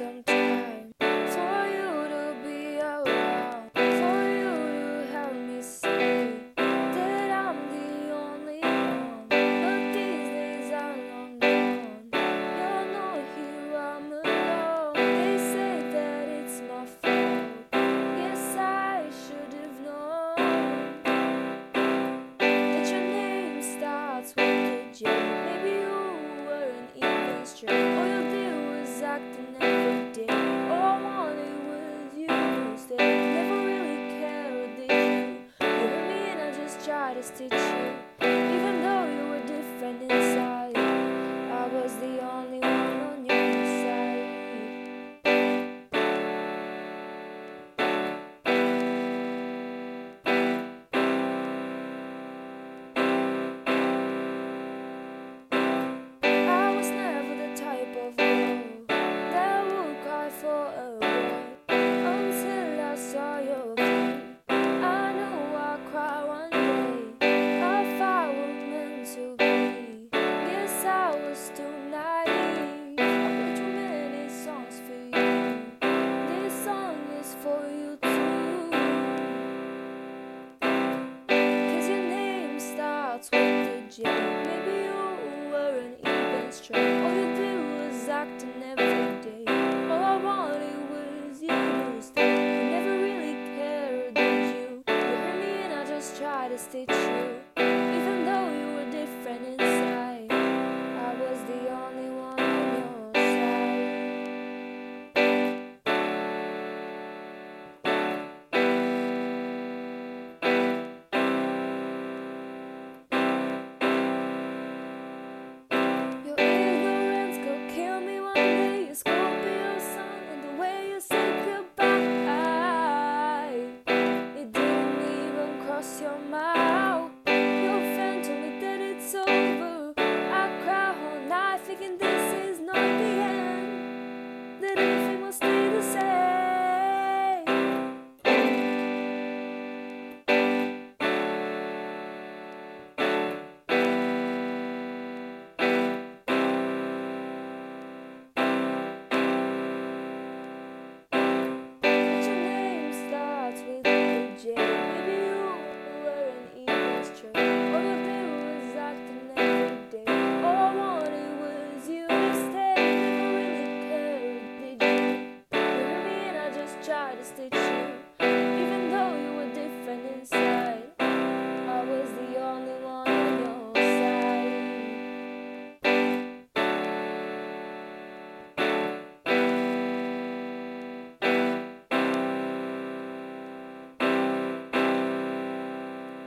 Sometimes. misunderstood you, even though you were different inside. starts with a J. Maybe you were an even strike. All you did was acting every day. All I wanted was you to stay. You never really cared, did you? You hurt me and I just try to stay true. emoción. you.